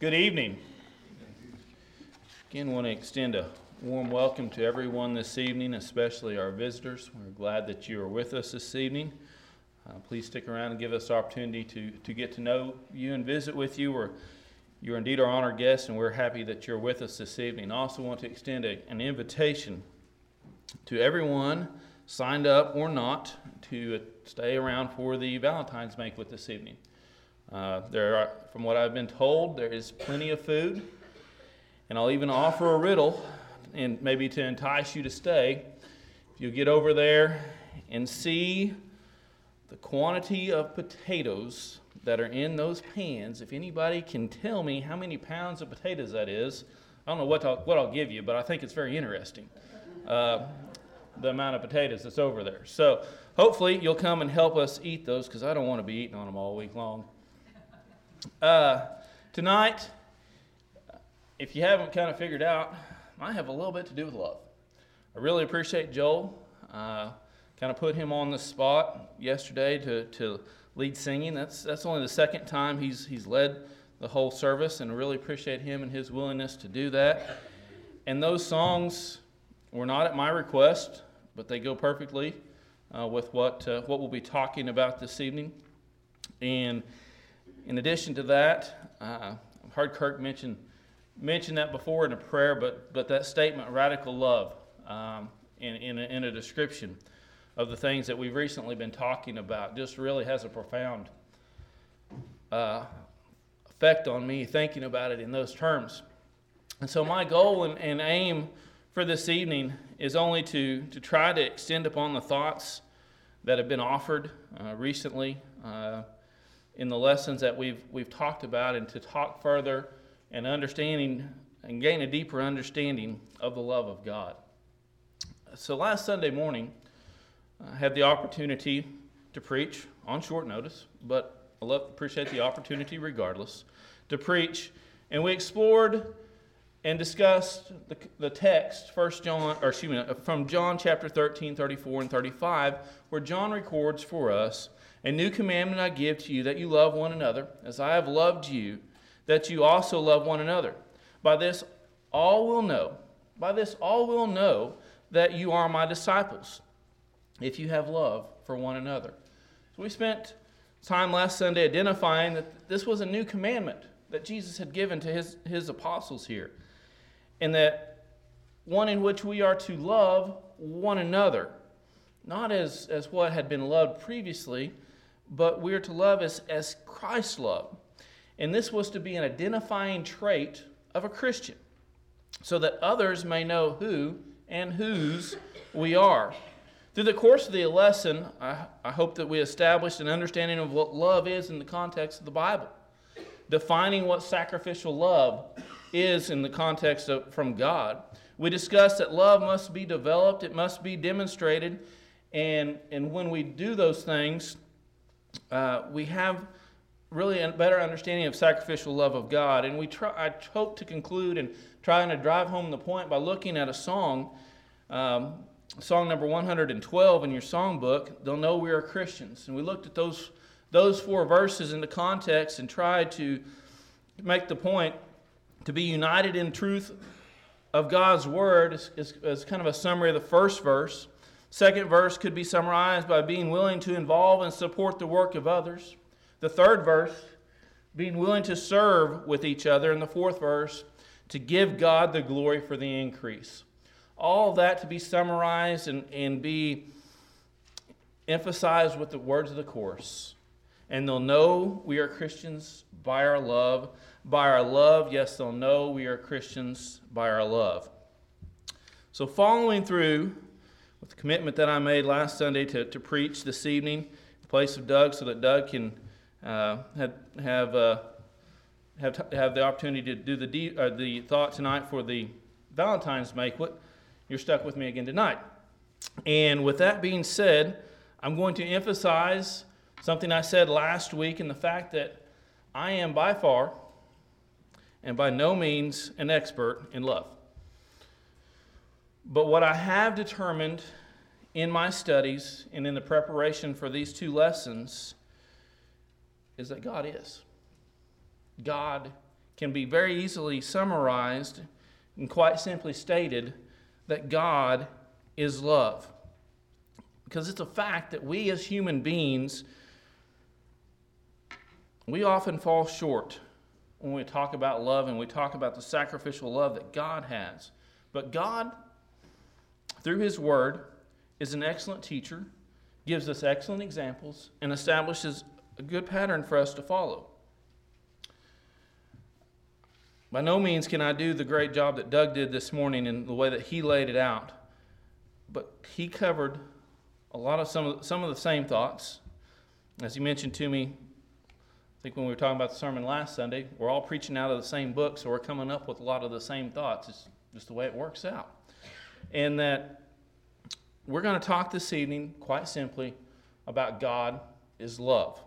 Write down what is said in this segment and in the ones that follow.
Good evening. Again, want to extend a warm welcome to everyone this evening, especially our visitors. We're glad that you are with us this evening. Uh, please stick around and give us the opportunity to, to get to know you and visit with you. We're, you're indeed our honored guest, and we're happy that you're with us this evening. I also want to extend a, an invitation to everyone, signed up or not, to stay around for the Valentine's banquet this evening. Uh, there are, from what I've been told, there is plenty of food, and I'll even offer a riddle, and maybe to entice you to stay. If you get over there and see the quantity of potatoes that are in those pans, if anybody can tell me how many pounds of potatoes that is, I don't know what I'll, what I'll give you, but I think it's very interesting. Uh, the amount of potatoes that's over there. So hopefully you'll come and help us eat those because I don't want to be eating on them all week long. Uh, tonight, if you haven't kind of figured out, I have a little bit to do with love. I really appreciate Joel. Uh, kind of put him on the spot yesterday to, to lead singing. That's, that's only the second time he's, he's led the whole service, and I really appreciate him and his willingness to do that. And those songs were not at my request, but they go perfectly uh, with what, uh, what we'll be talking about this evening. And in addition to that, uh, I've heard Kirk mention, mention that before in a prayer, but, but that statement, radical love, um, in, in, a, in a description of the things that we've recently been talking about, just really has a profound uh, effect on me thinking about it in those terms. And so, my goal and, and aim for this evening is only to, to try to extend upon the thoughts that have been offered uh, recently. Uh, in the lessons that we've, we've talked about and to talk further and understanding and gain a deeper understanding of the love of God. So last Sunday morning, I had the opportunity to preach on short notice, but I love, appreciate the opportunity regardless to preach. And we explored and discussed the, the text, First John, or excuse me, from John chapter 13, 34, and 35, where John records for us a new commandment I give to you that you love one another, as I have loved you, that you also love one another. By this all will know, by this all will know that you are my disciples, if you have love for one another. So we spent time last Sunday identifying that this was a new commandment that Jesus had given to his, his apostles here, and that one in which we are to love one another, not as, as what had been loved previously, but we are to love as, as Christ loved. And this was to be an identifying trait of a Christian, so that others may know who and whose we are. Through the course of the lesson, I, I hope that we established an understanding of what love is in the context of the Bible, defining what sacrificial love is in the context of from God. We discussed that love must be developed, it must be demonstrated, and, and when we do those things, uh, we have really a better understanding of sacrificial love of God. And we try, I hope to conclude and trying to drive home the point by looking at a song, um, song number 112 in your songbook, They'll Know We Are Christians. And we looked at those, those four verses in the context and tried to make the point to be united in truth of God's Word is, is kind of a summary of the first verse. Second verse could be summarized by being willing to involve and support the work of others. The third verse, being willing to serve with each other. And the fourth verse, to give God the glory for the increase. All that to be summarized and, and be emphasized with the words of the course. And they'll know we are Christians by our love. By our love, yes, they'll know we are Christians by our love. So, following through with the commitment that I made last Sunday to, to preach this evening in place of Doug so that Doug can uh, have, have, uh, have, have the opportunity to do the, de- uh, the thought tonight for the Valentine's make. banquet. You're stuck with me again tonight. And with that being said, I'm going to emphasize something I said last week and the fact that I am by far and by no means an expert in love. But what I have determined in my studies and in the preparation for these two lessons is that God is. God can be very easily summarized and quite simply stated that God is love. Because it's a fact that we as human beings, we often fall short when we talk about love and we talk about the sacrificial love that God has. But God, through His Word, is an excellent teacher, gives us excellent examples, and establishes a good pattern for us to follow. By no means can I do the great job that Doug did this morning in the way that he laid it out, but he covered a lot of some of, some of the same thoughts. As he mentioned to me, I think when we were talking about the sermon last Sunday, we're all preaching out of the same book, so we're coming up with a lot of the same thoughts. It's just the way it works out. And that we're going to talk this evening, quite simply, about God is love.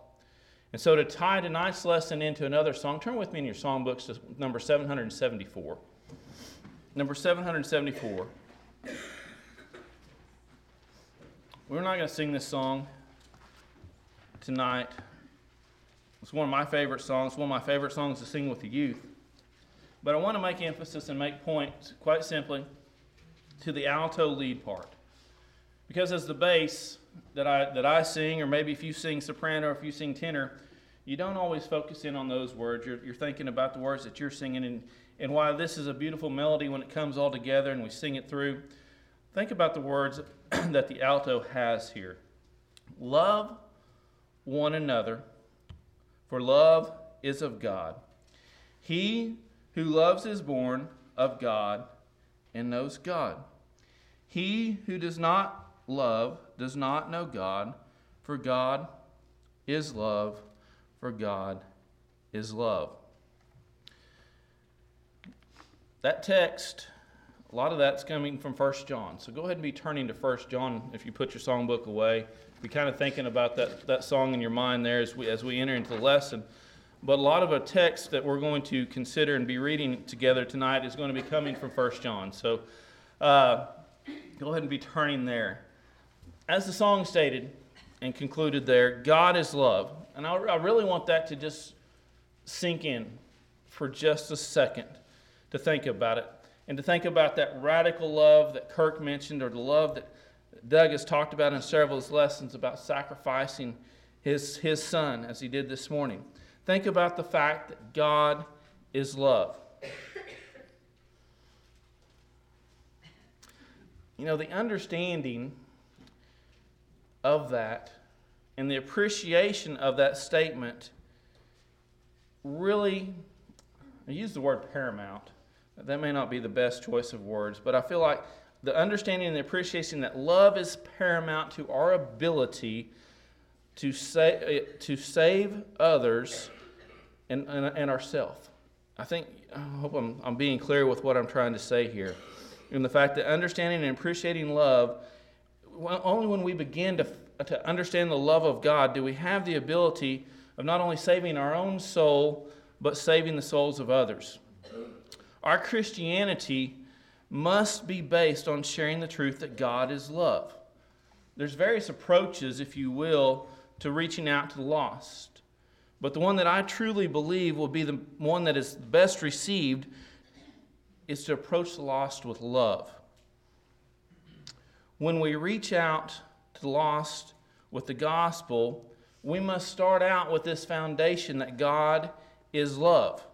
And so, to tie tonight's lesson into another song, turn with me in your songbooks to number 774. Number 774. We're not going to sing this song tonight. It's one of my favorite songs, one of my favorite songs to sing with the youth. But I want to make emphasis and make points, quite simply, to the alto lead part. Because as the bass, that I, that I sing, or maybe if you sing soprano or if you sing tenor, you don't always focus in on those words. You're, you're thinking about the words that you're singing and, and why this is a beautiful melody when it comes all together and we sing it through. Think about the words that the alto has here Love one another, for love is of God. He who loves is born of God and knows God. He who does not love does not know God, for God is love, for God is love. That text, a lot of that's coming from 1 John. So go ahead and be turning to 1 John if you put your songbook away. Be kind of thinking about that, that song in your mind there as we, as we enter into the lesson. But a lot of a text that we're going to consider and be reading together tonight is going to be coming from 1 John. So uh, go ahead and be turning there as the song stated and concluded there, God is love. And I, I really want that to just sink in for just a second to think about it and to think about that radical love that Kirk mentioned or the love that Doug has talked about in several of his lessons about sacrificing his, his son as he did this morning. Think about the fact that God is love. You know, the understanding of that and the appreciation of that statement really, I use the word paramount. That may not be the best choice of words, but I feel like the understanding and the appreciation that love is paramount to our ability to, say, to save others and, and, and ourselves. I think, I hope I'm, I'm being clear with what I'm trying to say here. And the fact that understanding and appreciating love only when we begin to, to understand the love of God do we have the ability of not only saving our own soul, but saving the souls of others. Our Christianity must be based on sharing the truth that God is love. There's various approaches, if you will, to reaching out to the lost. But the one that I truly believe will be the one that is best received is to approach the lost with love when we reach out to the lost with the gospel, we must start out with this foundation that God is love.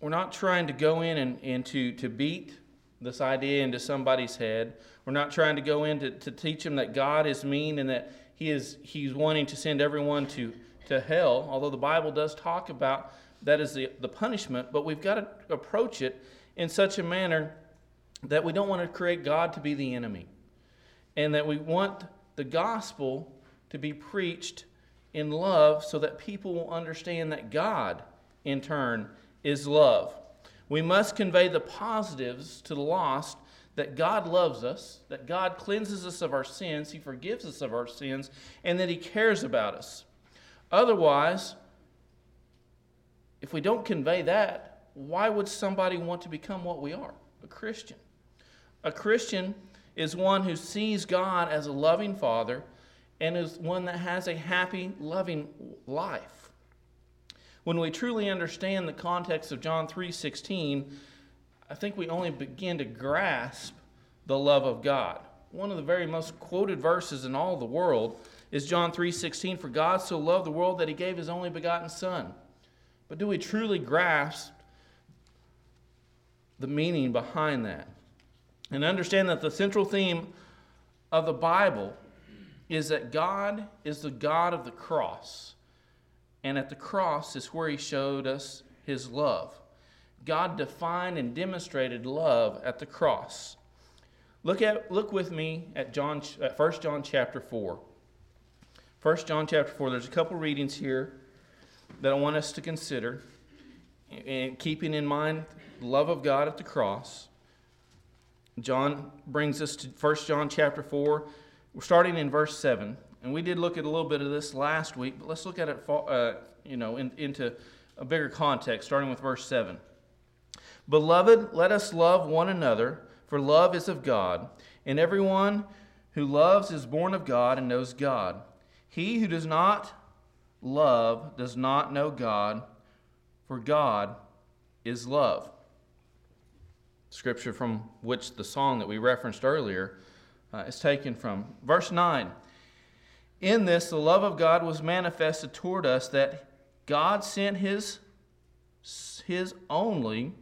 We're not trying to go in and, and to, to beat this idea into somebody's head. We're not trying to go in to, to teach them that God is mean and that he is, He's wanting to send everyone to, to hell, although the Bible does talk about that as the, the punishment, but we've got to approach it in such a manner that we don't want to create God to be the enemy, and that we want the gospel to be preached in love so that people will understand that God, in turn, is love. We must convey the positives to the lost that God loves us, that God cleanses us of our sins, He forgives us of our sins, and that He cares about us. Otherwise, if we don't convey that, why would somebody want to become what we are, a Christian? A Christian is one who sees God as a loving Father and is one that has a happy, loving life. when we truly understand the context of John 3:16, I think we only begin to grasp the love of God. One of the very most quoted verses in all the world is John 3:16, "For God so loved the world that he gave his only begotten son." But do we truly grasp the meaning behind that? And understand that the central theme of the Bible is that God is the God of the cross. And at the cross is where he showed us his love. God defined and demonstrated love at the cross. Look at look with me at John at 1 John chapter 4. 1 John chapter 4. There's a couple readings here that I want us to consider and keeping in mind the love of God at the cross. John brings us to 1 John chapter 4. We're starting in verse 7. And we did look at a little bit of this last week, but let's look at it uh, you know, in, into a bigger context, starting with verse 7. Beloved, let us love one another, for love is of God, and everyone who loves is born of God and knows God. He who does not love does not know God, for God is love. Scripture from which the song that we referenced earlier uh, is taken from. Verse 9 In this, the love of God was manifested toward us that God sent his, his only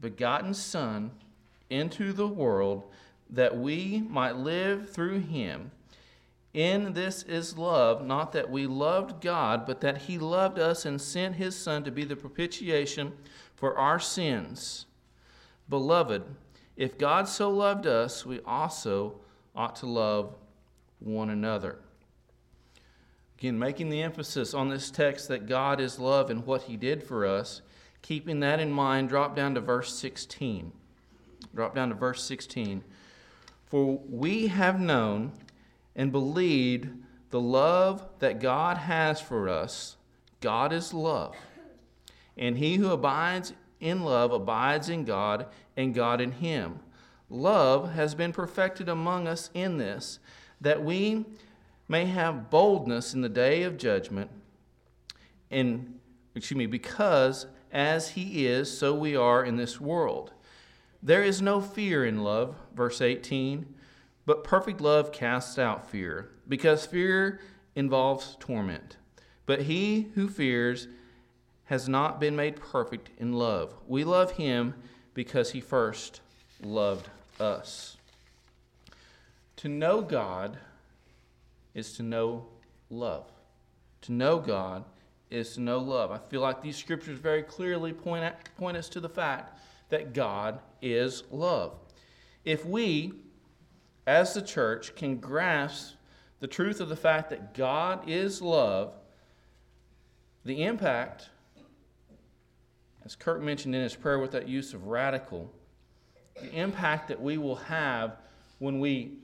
begotten Son into the world that we might live through him. In this is love, not that we loved God, but that he loved us and sent his Son to be the propitiation for our sins. Beloved, if God so loved us, we also ought to love one another. Again, making the emphasis on this text that God is love and what he did for us, keeping that in mind, drop down to verse 16. Drop down to verse 16. For we have known and believed the love that God has for us. God is love. And he who abides in love abides in God, and God in him. Love has been perfected among us in this, that we may have boldness in the day of judgment, and excuse me, because as he is, so we are in this world. There is no fear in love, verse 18. But perfect love casts out fear, because fear involves torment. But he who fears has not been made perfect in love. We love him because he first loved us. To know God is to know love. To know God is know love. I feel like these scriptures very clearly point, at, point us to the fact that God is love. If we, as the church can grasp the truth of the fact that God is love, the impact, as Kurt mentioned in his prayer with that use of radical, the impact that we will have when we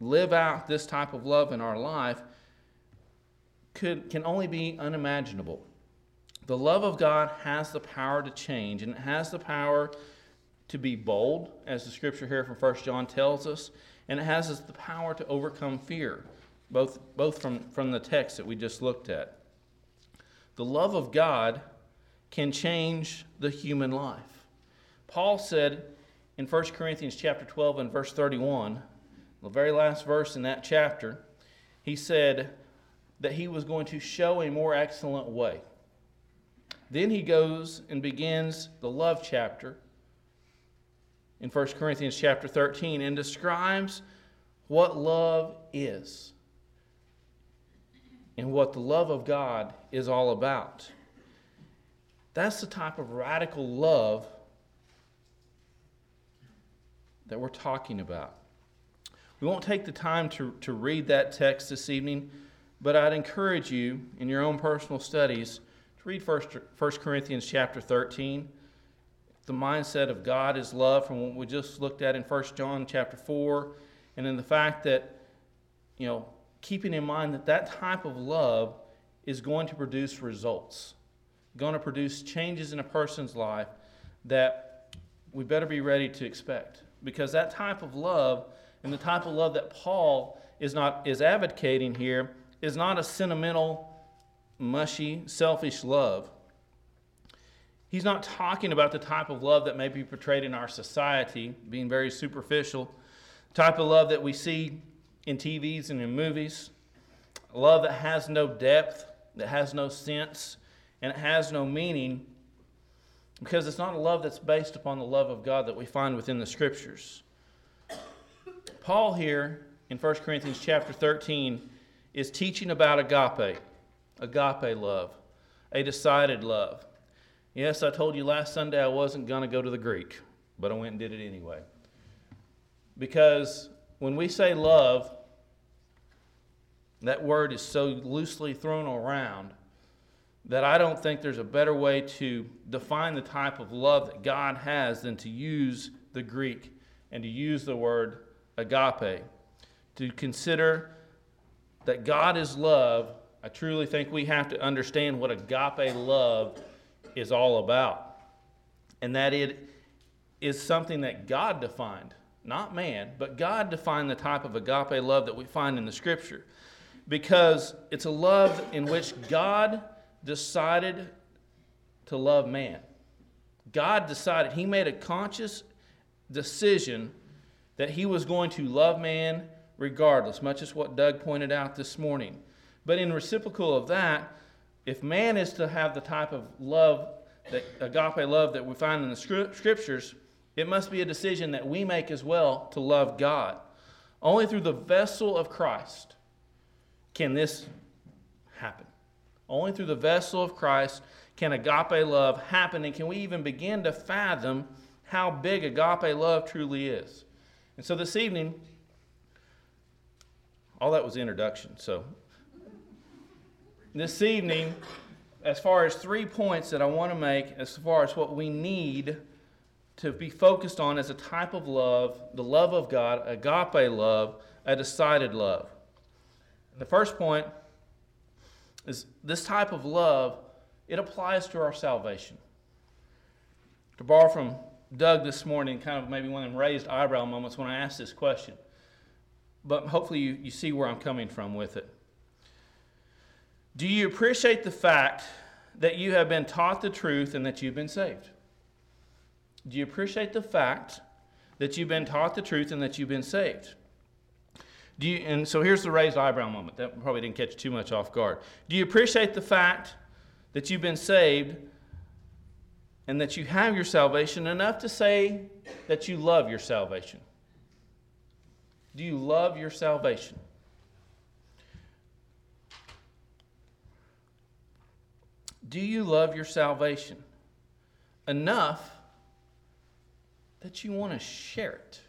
live out this type of love in our life could, can only be unimaginable. The love of God has the power to change, and it has the power to be bold, as the scripture here from 1 John tells us, and it has the power to overcome fear, both, both from, from the text that we just looked at. The love of God can change the human life. Paul said in 1 Corinthians chapter 12 and verse 31, the very last verse in that chapter, he said that he was going to show a more excellent way. Then he goes and begins the love chapter in 1 Corinthians chapter 13 and describes what love is and what the love of God is all about. That's the type of radical love that we're talking about. We won't take the time to, to read that text this evening, but I'd encourage you in your own personal studies to read 1 Corinthians chapter 13 the mindset of God is love from what we just looked at in 1 John chapter 4, and in the fact that, you know, keeping in mind that that type of love is going to produce results, going to produce changes in a person's life that we better be ready to expect. Because that type of love and the type of love that Paul is not is advocating here is not a sentimental mushy, selfish love. He's not talking about the type of love that may be portrayed in our society, being very superficial, type of love that we see in TVs and in movies, love that has no depth, that has no sense, and it has no meaning because it's not a love that's based upon the love of God that we find within the scriptures. Paul here in 1 Corinthians chapter 13 is teaching about agape, agape love, a decided love. Yes, I told you last Sunday I wasn't going to go to the Greek, but I went and did it anyway. Because when we say love, that word is so loosely thrown around that I don't think there's a better way to define the type of love that God has than to use the Greek and to use the word agape. To consider that God is love, I truly think we have to understand what agape love is all about. And that it is something that God defined, not man, but God defined the type of agape love that we find in the scripture. Because it's a love in which God decided to love man. God decided, He made a conscious decision that He was going to love man regardless, much as what Doug pointed out this morning. But in reciprocal of that, if man is to have the type of love, that agape love that we find in the scriptures, it must be a decision that we make as well to love God. Only through the vessel of Christ can this happen. Only through the vessel of Christ can agape love happen, and can we even begin to fathom how big agape love truly is. And so this evening, all that was introduction. So this evening, as far as three points that I want to make, as far as what we need to be focused on as a type of love, the love of God, agape love, a decided love. The first point is this type of love, it applies to our salvation. To borrow from Doug this morning, kind of maybe one of them raised eyebrow moments when I asked this question. But hopefully you, you see where I'm coming from with it. Do you appreciate the fact that you have been taught the truth and that you've been saved? Do you appreciate the fact that you've been taught the truth and that you've been saved? Do you, and so here's the raised eyebrow moment. That probably didn't catch too much off guard. Do you appreciate the fact that you've been saved and that you have your salvation enough to say that you love your salvation? Do you love your salvation? Do you love your salvation enough that you want to share it?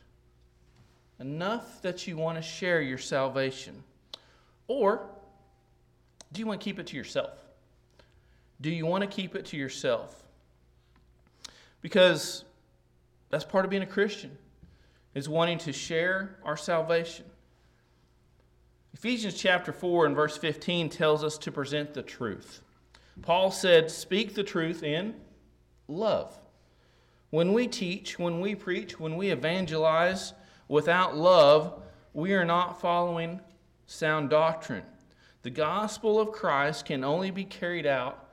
enough that you want to share your salvation? Or do you want to keep it to yourself? Do you want to keep it to yourself? Because that's part of being a Christian, is wanting to share our salvation. Ephesians chapter 4 and verse 15 tells us to present the truth. Paul said, Speak the truth in love. When we teach, when we preach, when we evangelize, Without love, we are not following sound doctrine. The gospel of Christ can only be carried out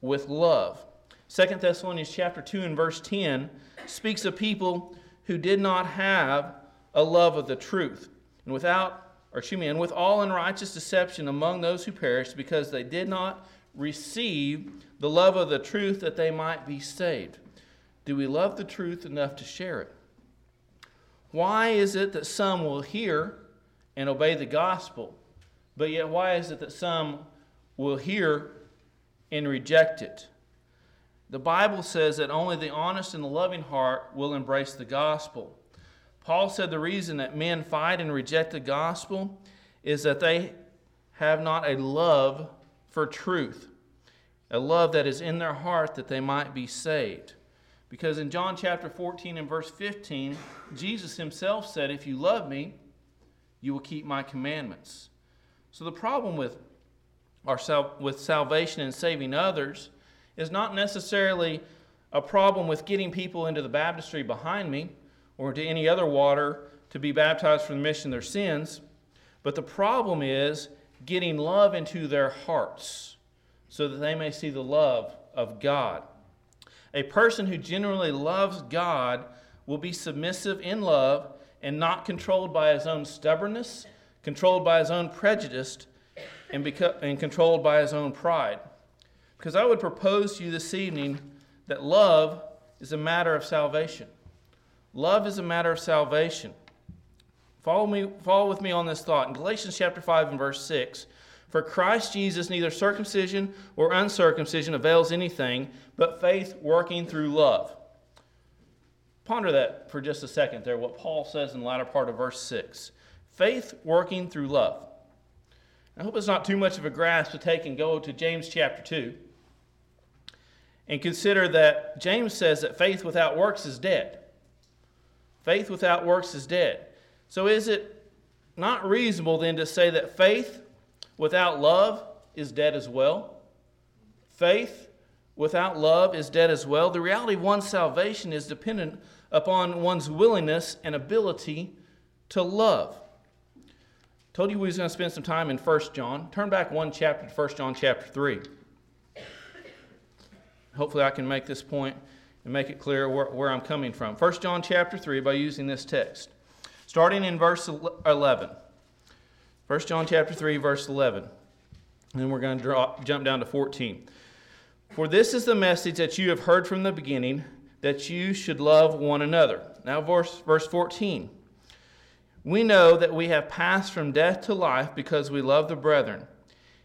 with love. 2 Thessalonians chapter 2 and verse 10 speaks of people who did not have a love of the truth. And without, or excuse me, and with all unrighteous deception among those who perished, because they did not receive the love of the truth that they might be saved. Do we love the truth enough to share it? Why is it that some will hear and obey the gospel, but yet why is it that some will hear and reject it? The Bible says that only the honest and the loving heart will embrace the gospel. Paul said the reason that men fight and reject the gospel is that they have not a love for truth, a love that is in their heart that they might be saved. Because in John chapter 14 and verse 15, Jesus himself said, If you love me, you will keep my commandments. So the problem with, our with salvation and saving others is not necessarily a problem with getting people into the baptistry behind me or to any other water to be baptized for the remission of their sins, but the problem is getting love into their hearts. so that they may see the love of God. A person who genuinely loves God will be submissive in love and not controlled by his own stubbornness, controlled by his own prejudice, and, and controlled by his own pride. Because I would propose to you this evening that love is a matter of salvation. Love is a matter of salvation. Follow, me, follow with me on this thought. In Galatians chapter 5 and verse 6, for Christ Jesus, neither circumcision or uncircumcision avails anything, but faith working through love. Ponder that for just a second there, what Paul says in the latter part of verse 6. Faith working through love. I hope it's not too much of a grasp to take and go to James chapter 2 and consider that James says that faith without works is dead. Faith without works is dead. So is it not reasonable then to say that faith without love is dead as well? Faith without love is dead as well. The reality of one's salvation is dependent upon one's willingness and ability to love. Told you we was going to spend some time in 1 John. Turn back one chapter to 1 John chapter 3. Hopefully I can make this point and make it clear where, where I'm coming from. 1 John chapter 3 by using this text starting in verse 11. 1 John chapter 3, verse 11. And then we're going to draw, jump down to 14. For this is the message that you have heard from the beginning, that you should love one another. Now, verse, verse 14. We know that we have passed from death to life because we love the brethren.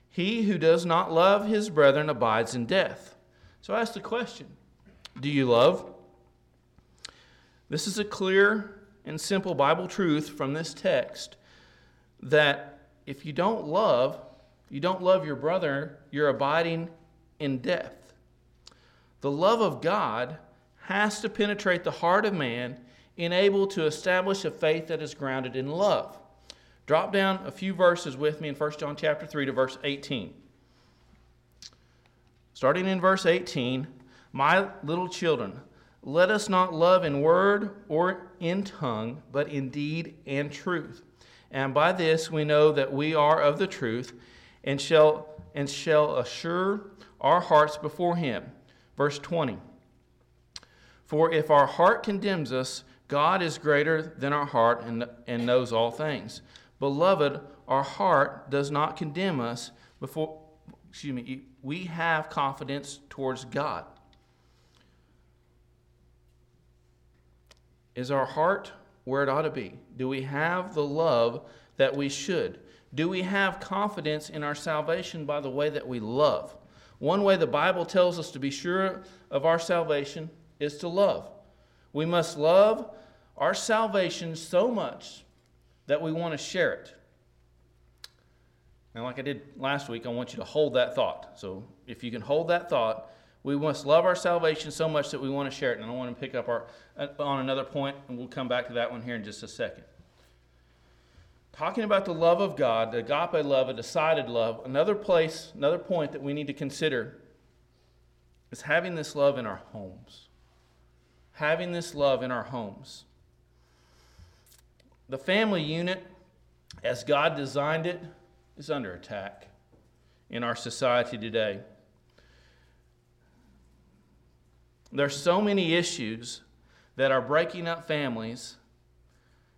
He who does not love his brethren abides in death. So I ask the question Do you love? This is a clear and simple Bible truth from this text that if you don't love, you don't love your brother, you're abiding in death. The love of God has to penetrate the heart of man and able to establish a faith that is grounded in love. Drop down a few verses with me in 1 John chapter 3 to verse 18. Starting in verse 18, my little children, let us not love in word or in tongue, but in deed and truth. And by this we know that we are of the truth and shall, and shall assure our hearts before him. Verse 20. For if our heart condemns us, God is greater than our heart and, and knows all things. Beloved, our heart does not condemn us before, excuse me, we have confidence towards God. Is our heart where it ought to be? Do we have the love that we should? Do we have confidence in our salvation by the way that we love? One way the Bible tells us to be sure of our salvation is to love. We must love our salvation so much that we want to share it. And like I did last week, I want you to hold that thought. So if you can hold that thought, we must love our salvation so much that we want to share it. And I want to pick up our, uh, on another point, and we'll come back to that one here in just a second. Talking about the love of God, the agape love, a decided love, another place, another point that we need to consider is having this love in our homes. Having this love in our homes. The family unit, as God designed it, is under attack in our society today. There's so many issues that are breaking up families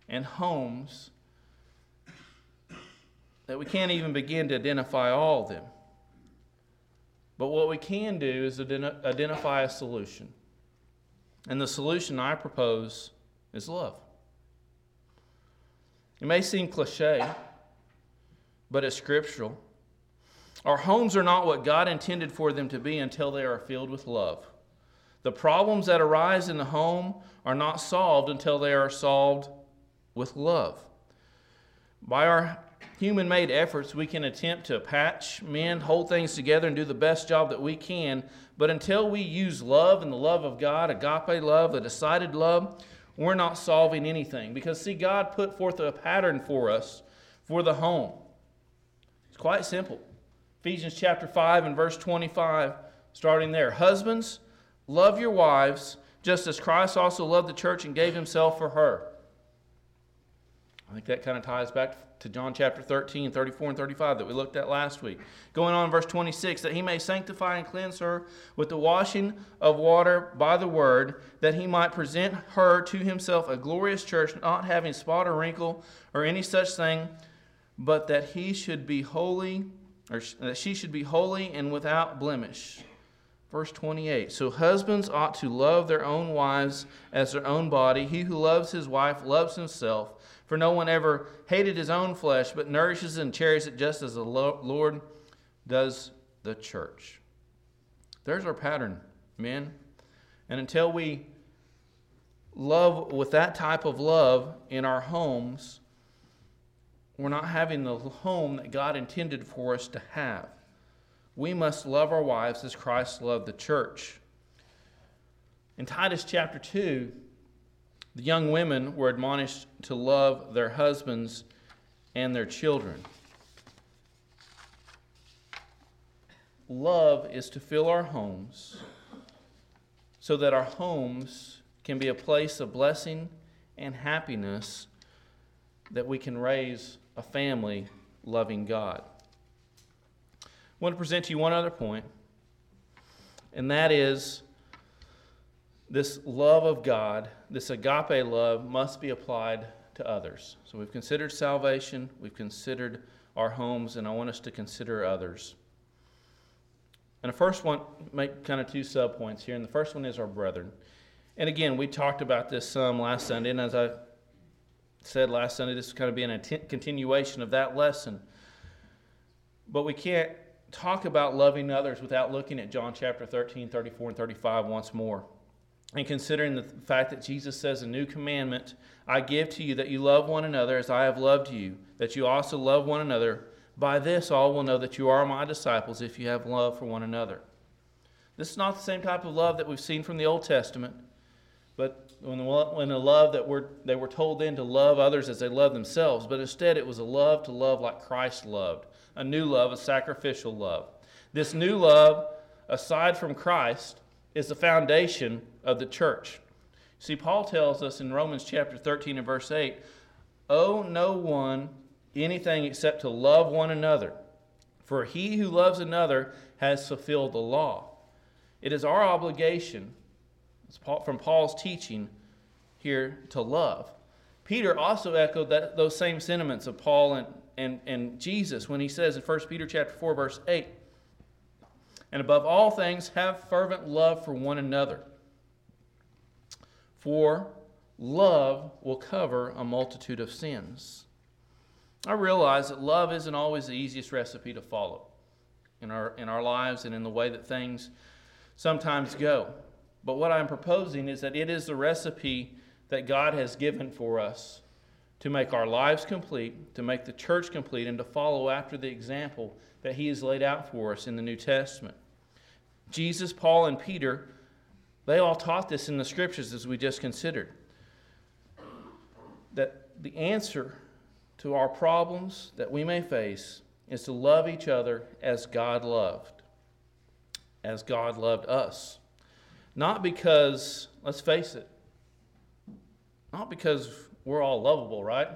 and homes that we can't even begin to identify all of them. But what we can do is identify a solution. And the solution I propose is love. It may seem cliche, but it's scriptural. Our homes are not what God intended for them to be until they are filled with love. The problems that arise in the home are not solved until they are solved with love. By our human made efforts, we can attempt to patch, mend, hold things together, and do the best job that we can. But until we use love and the love of God, agape love, the decided love, we're not solving anything. Because, see, God put forth a pattern for us for the home. Quite simple. Ephesians chapter 5 and verse 25, starting there. Husbands, Love your wives, just as Christ also loved the church and gave himself for her. I think that kind of ties back to John chapter 13, 34, and 35 that we looked at last week. Going on, verse 26, that he may sanctify and cleanse her with the washing of water by the word, that he might present her to himself a glorious church, not having spot or wrinkle or any such thing, but that he should be holy, or that she should be holy and without blemish. Verse 28 So husbands ought to love their own wives as their own body. He who loves his wife loves himself. For no one ever hated his own flesh, but nourishes and cherishes it just as the Lord does the church. There's our pattern, men. And until we love with that type of love in our homes, we're not having the home that God intended for us to have. We must love our wives as Christ loved the church. In Titus chapter 2, the young women were admonished to love their husbands and their children. Love is to fill our homes so that our homes can be a place of blessing and happiness that we can raise a family loving God. I want to present to you one other point, and that is this love of God, this agape love, must be applied to others. So we've considered salvation, we've considered our homes, and I want us to consider others. And the first one, make kind of two subpoints here, and the first one is our brethren. And again, we talked about this some last Sunday, and as I said last Sunday, this is kind of being a continuation of that lesson. But we can't talk about loving others without looking at John chapter 13, 34, and 35 once more. And considering the fact that Jesus says, A new commandment I give to you, that you love one another as I have loved you, that you also love one another. By this all will know that you are my disciples if you have love for one another. This is not the same type of love that we've seen from the Old Testament, but when when the love that we're, they were told then to love others as they love themselves, but instead it was a love to love like Christ loved, a new love, a sacrificial love. This new love, aside from Christ, is the foundation of the church. See, Paul tells us in Romans chapter 13 and verse 8 owe no one anything except to love one another, for he who loves another has fulfilled the law. It is our obligation, from Paul's teaching here, to love. Peter also echoed that, those same sentiments of Paul and, and, and Jesus when he says in 1 Peter chapter 4, verse 8, and above all things, have fervent love for one another. For love will cover a multitude of sins. I realize that love isn't always the easiest recipe to follow in our, in our lives and in the way that things sometimes go. But what I'm proposing is that it is the recipe that God has given for us to make our lives complete, to make the church complete, and to follow after the example that He has laid out for us in the New Testament. Jesus, Paul, and Peter, they all taught this in the scriptures as we just considered. That the answer to our problems that we may face is to love each other as God loved, as God loved us. Not because, let's face it, not because we're all lovable, right?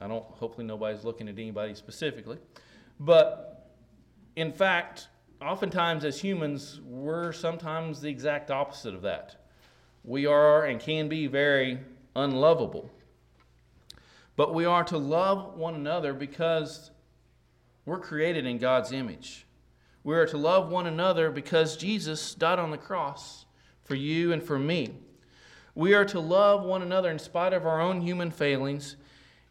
I don't, hopefully, nobody's looking at anybody specifically. But in fact, oftentimes as humans, we're sometimes the exact opposite of that. We are and can be very unlovable. But we are to love one another because we're created in God's image. We are to love one another because Jesus died on the cross for you and for me. We are to love one another in spite of our own human failings,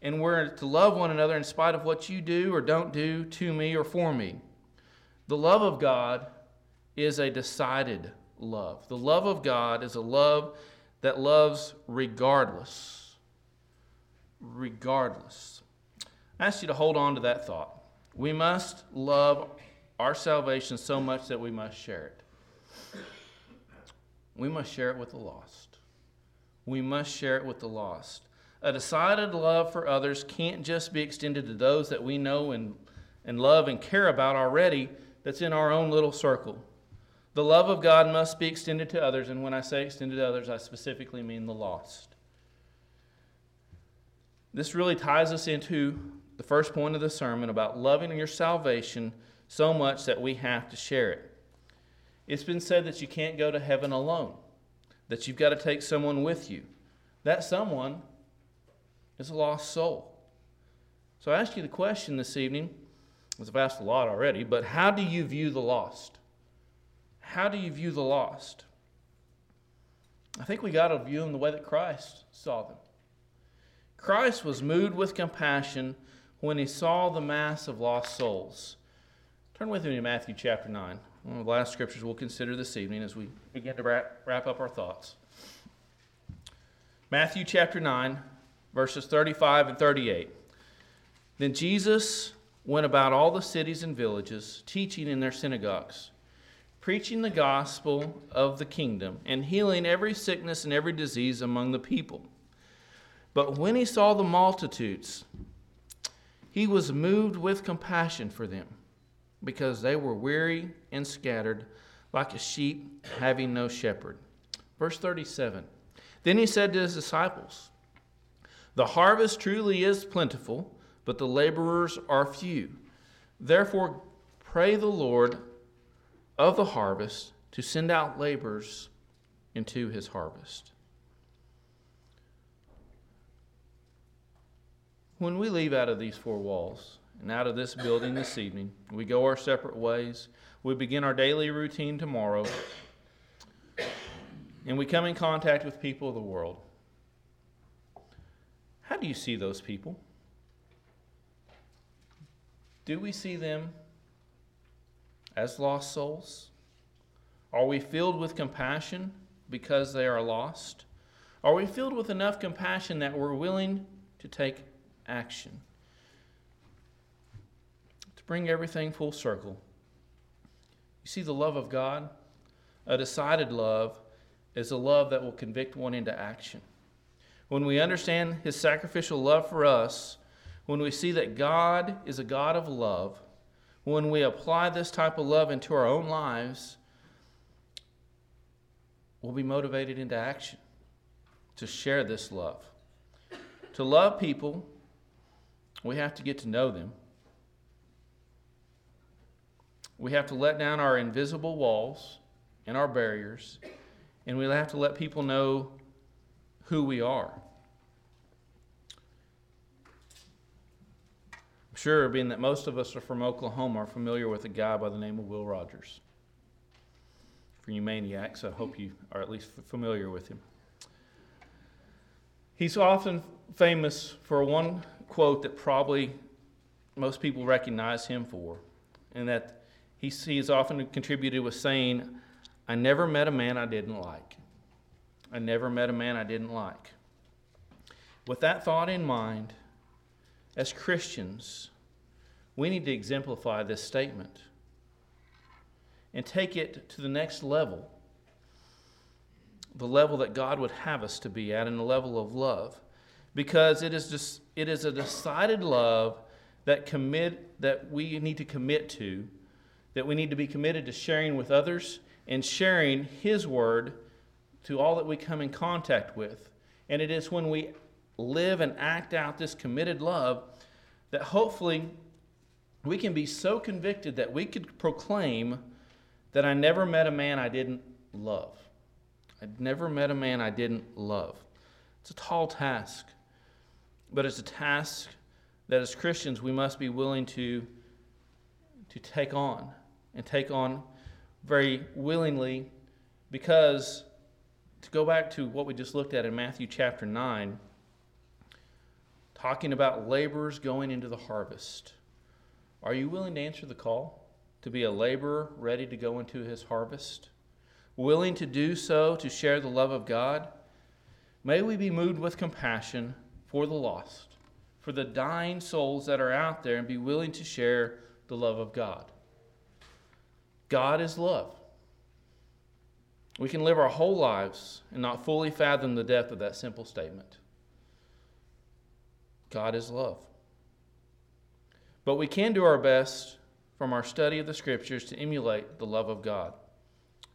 and we're to love one another in spite of what you do or don't do to me or for me. The love of God is a decided love. The love of God is a love that loves regardless. Regardless. I ask you to hold on to that thought. We must love our salvation so much that we must share it. We must share it with the lost. We must share it with the lost. A decided love for others can't just be extended to those that we know and, and love and care about already, that's in our own little circle. The love of God must be extended to others, and when I say extended to others, I specifically mean the lost. this really ties us into the first point of the sermon about loving your salvation so much that we have to share it. It's been said that you can't go to heaven alone, that you've got to take someone with you. That someone is a lost soul. So I ask you the question this evening, as I've asked a lot already, but how do you view the lost? How do you view the lost? I think we got to view them the way that Christ saw them. Christ was moved with compassion when he saw the mass of lost souls. Turn with me to Matthew chapter 9, one of the last scriptures we'll consider this evening as we begin to wrap, wrap up our thoughts. Matthew chapter 9, verses 35 and 38. Then Jesus went about all the cities and villages, teaching in their synagogues, preaching the gospel of the kingdom, and healing every sickness and every disease among the people. But when he saw the multitudes, he was moved with compassion for them, because they were weary and scattered, like a sheep having no shepherd. Verse 37 Then he said to his disciples, The harvest truly is plentiful, but the laborers are few. Therefore, pray the Lord of the harvest to send out laborers into his harvest. When we leave out of these four walls and out of this building this evening, we go our separate ways. We begin our daily routine tomorrow, and we come in contact with people of the world. How do you see those people? Do we see them as lost souls? Are we filled with compassion because they are lost? Are we filled with enough compassion that we're willing to take action? To bring everything full circle, you see, the love of God, a decided love, is a love that will convict one into action. When we understand His sacrificial love for us, when we see that God is a God of love, when we apply this type of love into our own lives, we'll be motivated into action to share this love. To love people, we have to get to know them. We have to let down our invisible walls and our barriers, and we have to let people know who we are. I'm sure, being that most of us are from Oklahoma, are familiar with a guy by the name of Will Rogers. For you maniacs, I hope you are at least familiar with him. He's often famous for one quote that probably most people recognize him for, and that he, he has often contributed with saying, I never met a man I didn't like. I never met a man I didn't like. With that thought in mind, as Christians, we need to exemplify this statement and take it to the next level the level that God would have us to be at, and the level of love. Because it is just it is a decided love that commit that we need to commit to, that we need to be committed to sharing with others and sharing His word to all that we come in contact with. And it is when we live and act out this committed love that hopefully we can be so convicted that we could proclaim that I never met a man I didn't love. I'd never met a man I didn't love. It's a tall task, but it's a task that as Christians we must be willing to, to take on and take on very willingly because to go back to what we just looked at in Matthew chapter 9, talking about laborers going into the harvest. Are you willing to answer the call to be a laborer ready to go into his harvest? Willing to do so to share the love of God? May we be moved with compassion for the lost, for the dying souls that are out there, and be willing to share the love of God. God is love. We can live our whole lives and not fully fathom the depth of that simple statement. God is love. But we can do our best from our study of the Scriptures to emulate the love of God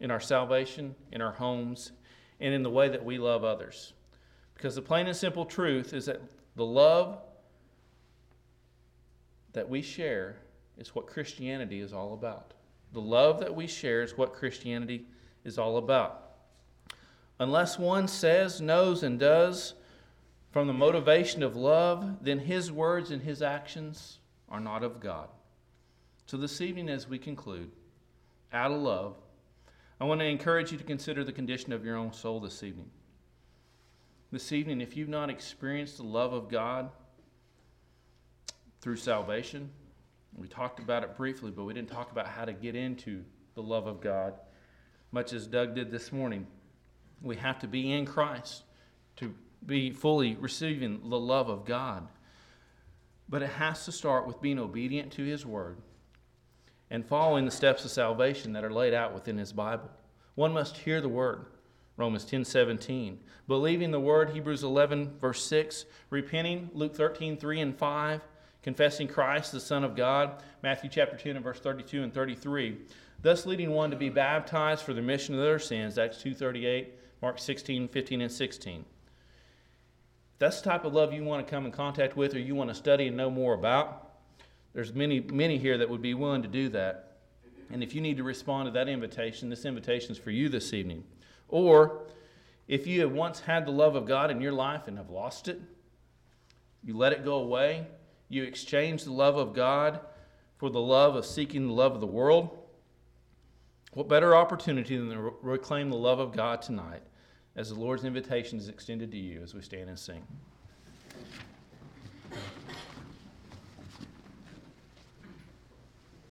in our salvation, in our homes, and in the way that we love others. Because the plain and simple truth is that The love that we share is what Christianity is all about. The love that we share is what Christianity is all about. Unless one says, knows, and does from the motivation of love, then his words and his actions are not of God. So, this evening, as we conclude, out of love, I want to encourage you to consider the condition of your own soul this evening. This evening, if you've not experienced the love of God through salvation, we talked about it briefly, but we didn't talk about how to get into the love of God, much as Doug did this morning. We have to be in Christ to be fully receiving the love of God. But it has to start with being obedient to His Word and following the steps of salvation that are laid out within His Bible. One must hear the Word. Romans 10 17. Believing the Word, Hebrews 11, verse 6. Repenting, Luke 13 3 and 5. Confessing Christ, the Son of God, Matthew chapter 10 and verse 32 and 33. Thus leading one to be baptized for the remission of their sins, Acts 2.38, Mark 16, 15, and 16 that's the type of love you want to come in contact with or you want to study and know more about, there's many, many here that would be willing to do that. And if you need to respond to that invitation, this invitation is for you this evening. Or if you have once had the love of God in your life and have lost it, you let it go away, you exchange the love of God for the love of seeking the love of the world, what better opportunity than to reclaim the love of God tonight? as the Lord's invitation is extended to you as we stand and sing.